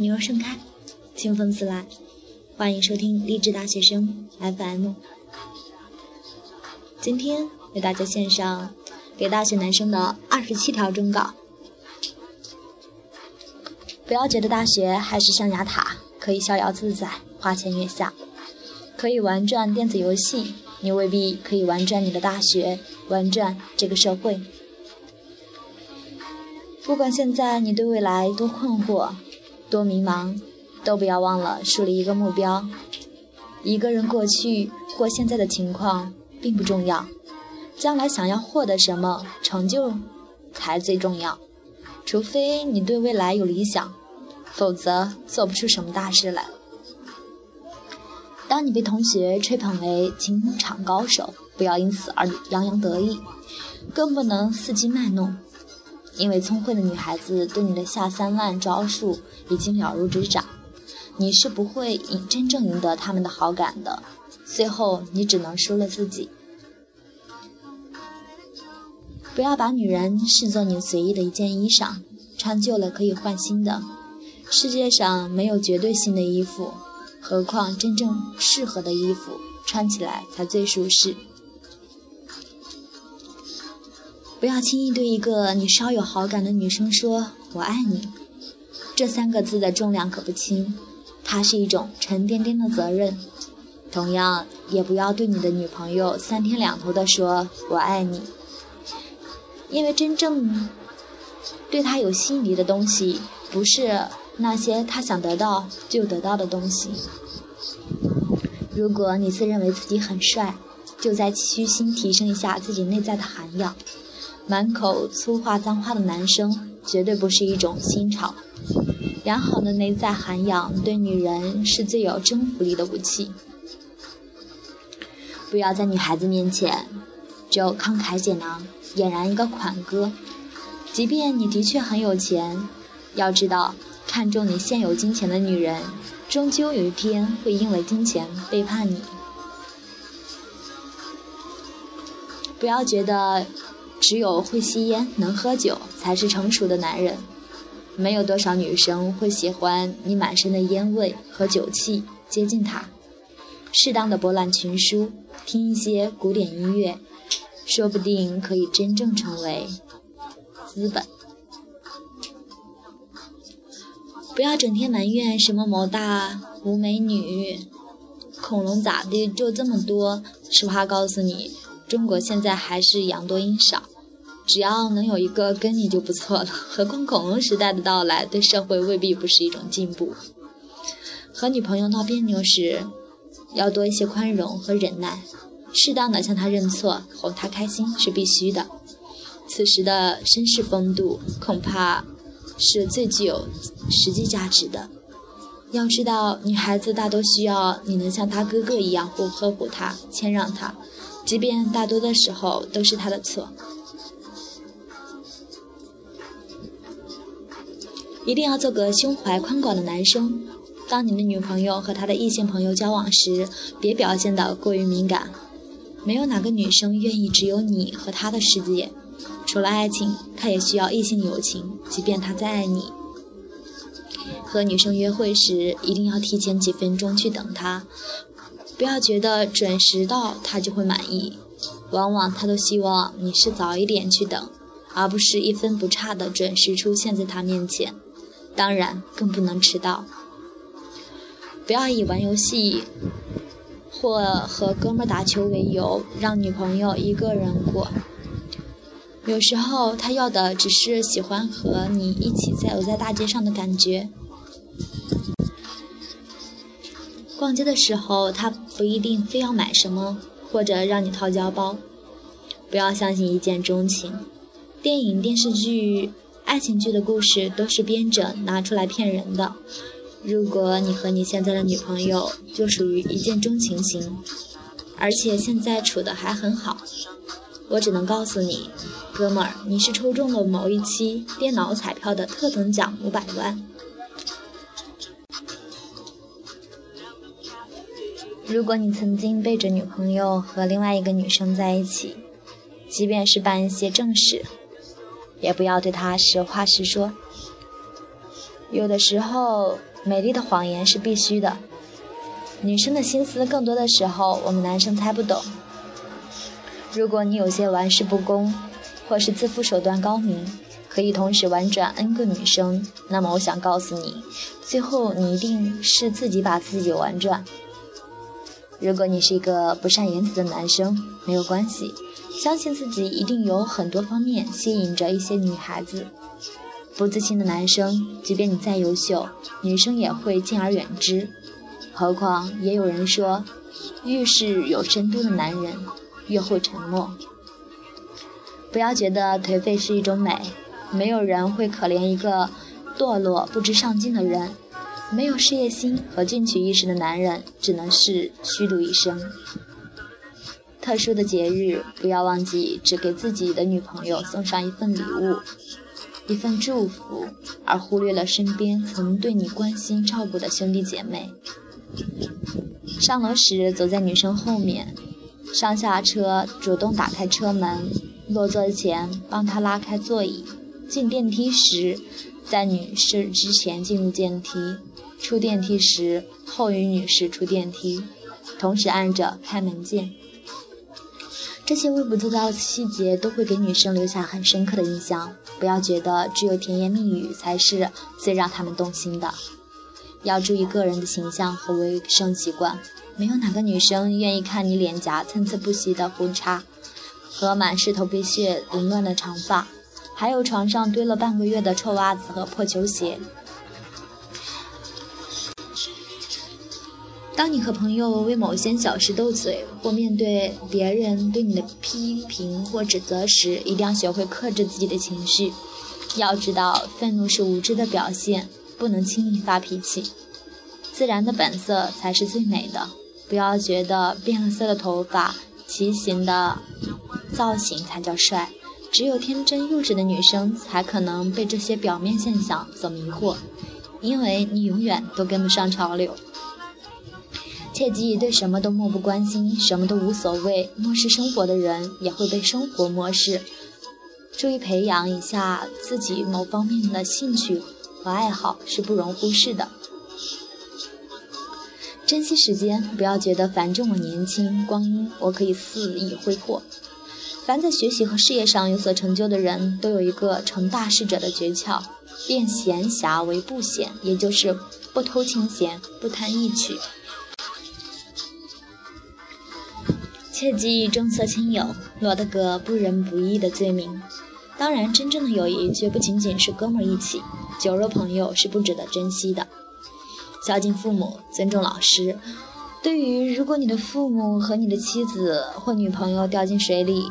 女儿盛开，清风自来。欢迎收听励志大学生 FM。今天为大家献上给大学男生的二十七条忠告。不要觉得大学还是象牙塔，可以逍遥自在，花前月下，可以玩转电子游戏。你未必可以玩转你的大学，玩转这个社会。不管现在你对未来多困惑、多迷茫，都不要忘了树立一个目标。一个人过去或现在的情况并不重要，将来想要获得什么成就才最重要。除非你对未来有理想，否则做不出什么大事来。当你被同学吹捧为情场高手，不要因此而洋洋得意，更不能伺机卖弄，因为聪慧的女孩子对你的下三滥招数已经了如指掌，你是不会赢真正赢得他们的好感的，最后你只能输了自己。不要把女人视作你随意的一件衣裳，穿旧了可以换新的，世界上没有绝对性的衣服。何况真正适合的衣服，穿起来才最舒适。不要轻易对一个你稍有好感的女生说“我爱你”，这三个字的重量可不轻，它是一种沉甸甸的责任。同样，也不要对你的女朋友三天两头的说“我爱你”，因为真正对她有吸引力的东西，不是。那些他想得到就得到的东西。如果你自认为自己很帅，就在虚心提升一下自己内在的涵养。满口粗话脏话的男生绝对不是一种新潮。良好的内在涵养对女人是最有征服力的武器。不要在女孩子面前就慷慨解囊，俨然一个款哥。即便你的确很有钱，要知道。看中你现有金钱的女人，终究有一天会因为金钱背叛你。不要觉得只有会吸烟、能喝酒才是成熟的男人，没有多少女生会喜欢你满身的烟味和酒气接近她。适当的博览群书，听一些古典音乐，说不定可以真正成为资本。不要整天埋怨什么某大无美女，恐龙咋的就这么多？实话告诉你，中国现在还是阳多阴少，只要能有一个跟你就不错了。何况恐龙时代的到来，对社会未必不是一种进步。和女朋友闹别扭时，要多一些宽容和忍耐，适当的向她认错，哄她开心是必须的。此时的绅士风度，恐怕。是最具有实际价值的。要知道，女孩子大多需要你能像她哥哥一样护呵护她、谦让她，即便大多的时候都是她的错。一定要做个胸怀宽广的男生。当你的女朋友和她的异性朋友交往时，别表现得过于敏感。没有哪个女生愿意只有你和她的世界。除了爱情，她也需要异性友情。即便她再爱你，和女生约会时一定要提前几分钟去等她，不要觉得准时到她就会满意。往往她都希望你是早一点去等，而不是一分不差的准时出现在她面前。当然，更不能迟到。不要以玩游戏或和哥们打球为由，让女朋友一个人过。有时候他要的只是喜欢和你一起在走在大街上的感觉。逛街的时候，他不一定非要买什么，或者让你掏腰包。不要相信一见钟情，电影、电视剧、爱情剧的故事都是编着拿出来骗人的。如果你和你现在的女朋友就属于一见钟情型，而且现在处的还很好。我只能告诉你，哥们儿，你是抽中了某一期电脑彩票的特等奖五百万。如果你曾经背着女朋友和另外一个女生在一起，即便是办一些正事，也不要对她实话实说。有的时候，美丽的谎言是必须的。女生的心思更多的时候，我们男生猜不懂。如果你有些玩世不恭，或是自负手段高明，可以同时玩转 N 个女生，那么我想告诉你，最后你一定是自己把自己玩转。如果你是一个不善言辞的男生，没有关系，相信自己一定有很多方面吸引着一些女孩子。不自信的男生，即便你再优秀，女生也会敬而远之。何况也有人说，越是有深度的男人，越会沉默。不要觉得颓废是一种美，没有人会可怜一个堕落不知上进的人。没有事业心和进取意识的男人，只能是虚度一生。特殊的节日，不要忘记只给自己的女朋友送上一份礼物，一份祝福，而忽略了身边曾对你关心照顾的兄弟姐妹。上楼时走在女生后面，上下车主动打开车门，落座前帮她拉开座椅，进电梯时在女士之前进入电梯。出电梯时，后与女士出电梯，同时按着开门键。这些微不足道的细节都会给女生留下很深刻的印象。不要觉得只有甜言蜜语才是最让他们动心的。要注意个人的形象和卫生习惯。没有哪个女生愿意看你脸颊参差不齐的胡茬，和满是头皮屑凌乱的长发，还有床上堆了半个月的臭袜子和破球鞋。当你和朋友为某些小事斗嘴，或面对别人对你的批评或指责时，一定要学会克制自己的情绪。要知道，愤怒是无知的表现，不能轻易发脾气。自然的本色才是最美的。不要觉得变了色的头发、畸形的造型才叫帅。只有天真幼稚的女生才可能被这些表面现象所迷惑，因为你永远都跟不上潮流。切记对什么都漠不关心，什么都无所谓，漠视生活的人也会被生活漠视。注意培养一下自己某方面的兴趣和爱好是不容忽视的。珍惜时间，不要觉得反正我年轻，光阴我可以肆意挥霍。凡在学习和事业上有所成就的人，都有一个成大事者的诀窍：变闲暇为不闲，也就是不偷清闲，不贪易取。切记重色轻友，落得个不仁不义的罪名。当然，真正的友谊绝不仅仅是哥们儿一起，酒肉朋友是不值得珍惜的。孝敬父母，尊重老师。对于如果你的父母和你的妻子或女朋友掉进水里，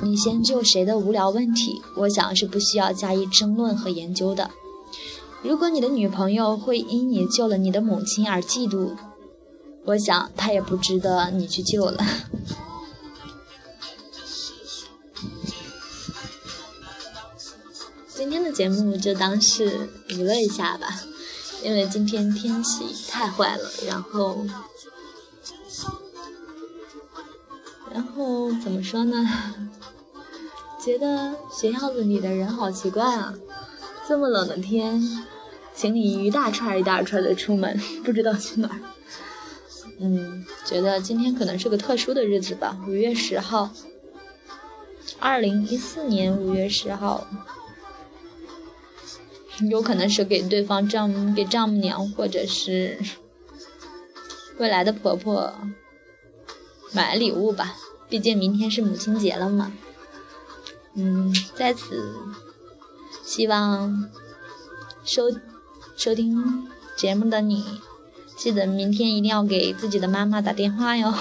你先救谁的无聊问题，我想是不需要加以争论和研究的。如果你的女朋友会因你救了你的母亲而嫉妒，我想她也不值得你去救了。今天的节目就当是娱乐一下吧，因为今天天气太坏了，然后，然后怎么说呢？觉得学校子里的人好奇怪啊！这么冷的天，请你一大串一大串的出门，不知道去哪儿。嗯，觉得今天可能是个特殊的日子吧，五月十号，二零一四年五月十号。有可能是给对方丈、给丈母娘，或者是未来的婆婆买礼物吧。毕竟明天是母亲节了嘛。嗯，在此希望收收听节目的你，记得明天一定要给自己的妈妈打电话哟。